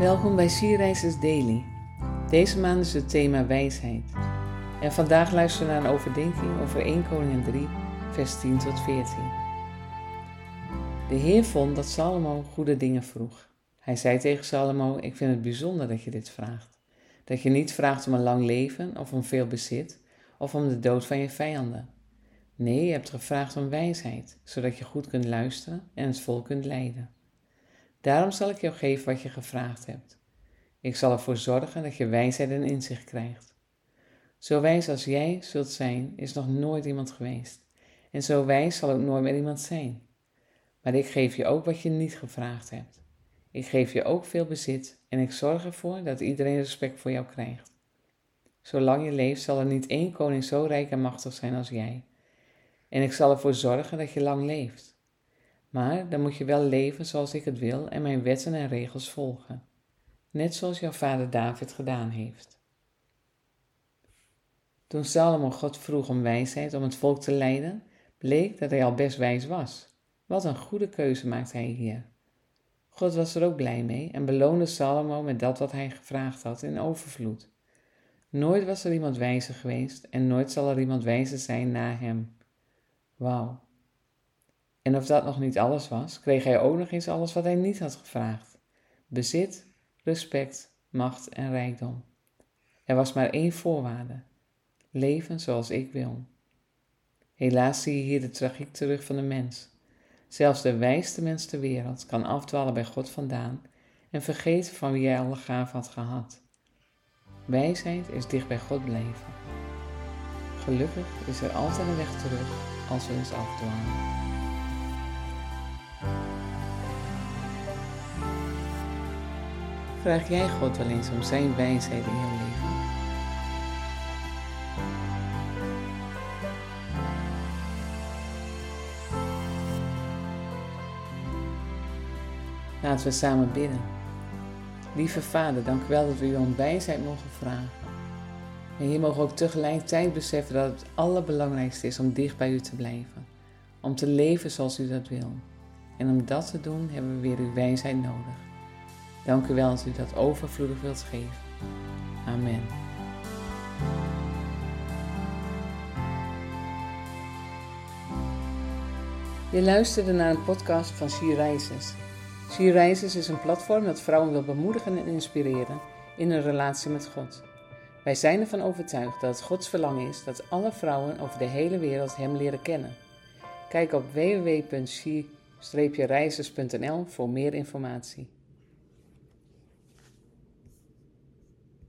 Welkom bij Sierreizers Daily. Deze maand is het thema wijsheid. En vandaag luisteren we naar een overdenking over 1 Koningin 3, vers 10 tot 14. De Heer vond dat Salomo goede dingen vroeg. Hij zei tegen Salomo: Ik vind het bijzonder dat je dit vraagt. Dat je niet vraagt om een lang leven of om veel bezit of om de dood van je vijanden. Nee, je hebt gevraagd om wijsheid, zodat je goed kunt luisteren en het volk kunt leiden. Daarom zal ik jou geven wat je gevraagd hebt. Ik zal ervoor zorgen dat je wijsheid en inzicht krijgt. Zo wijs als jij zult zijn, is nog nooit iemand geweest. En zo wijs zal ook nooit meer iemand zijn. Maar ik geef je ook wat je niet gevraagd hebt. Ik geef je ook veel bezit en ik zorg ervoor dat iedereen respect voor jou krijgt. Zolang je leeft zal er niet één koning zo rijk en machtig zijn als jij. En ik zal ervoor zorgen dat je lang leeft. Maar dan moet je wel leven zoals ik het wil en mijn wetten en regels volgen. Net zoals jouw vader David gedaan heeft. Toen Salomo God vroeg om wijsheid om het volk te leiden, bleek dat hij al best wijs was. Wat een goede keuze maakte hij hier. God was er ook blij mee en beloonde Salomo met dat wat hij gevraagd had in overvloed. Nooit was er iemand wijzer geweest en nooit zal er iemand wijzer zijn na hem. Wauw. En of dat nog niet alles was, kreeg hij ook nog eens alles wat hij niet had gevraagd: bezit, respect, macht en rijkdom. Er was maar één voorwaarde: leven zoals ik wil. Helaas zie je hier de tragiek terug van de mens. Zelfs de wijste mens ter wereld kan afdwalen bij God vandaan en vergeten van wie hij alle gaven had gehad. Wijsheid is dicht bij God blijven. Gelukkig is er altijd een weg terug als we eens afdwalen. Vraag jij God wel eens om zijn wijsheid in jouw leven? Laten we samen bidden. Lieve Vader, dank u wel dat we u om wijsheid mogen vragen. En hier mogen we ook tegelijkertijd beseffen dat het allerbelangrijkste is om dicht bij u te blijven. Om te leven zoals u dat wil. En om dat te doen hebben we weer uw wijsheid nodig. Dank u wel dat u dat overvloedig wilt geven. Amen. Je luisterde naar een podcast van She Rises. Is een platform dat vrouwen wil bemoedigen en inspireren in een relatie met God. Wij zijn ervan overtuigd dat het Gods verlangen is dat alle vrouwen over de hele wereld Hem leren kennen. Kijk op www.she-reizers.nl voor meer informatie.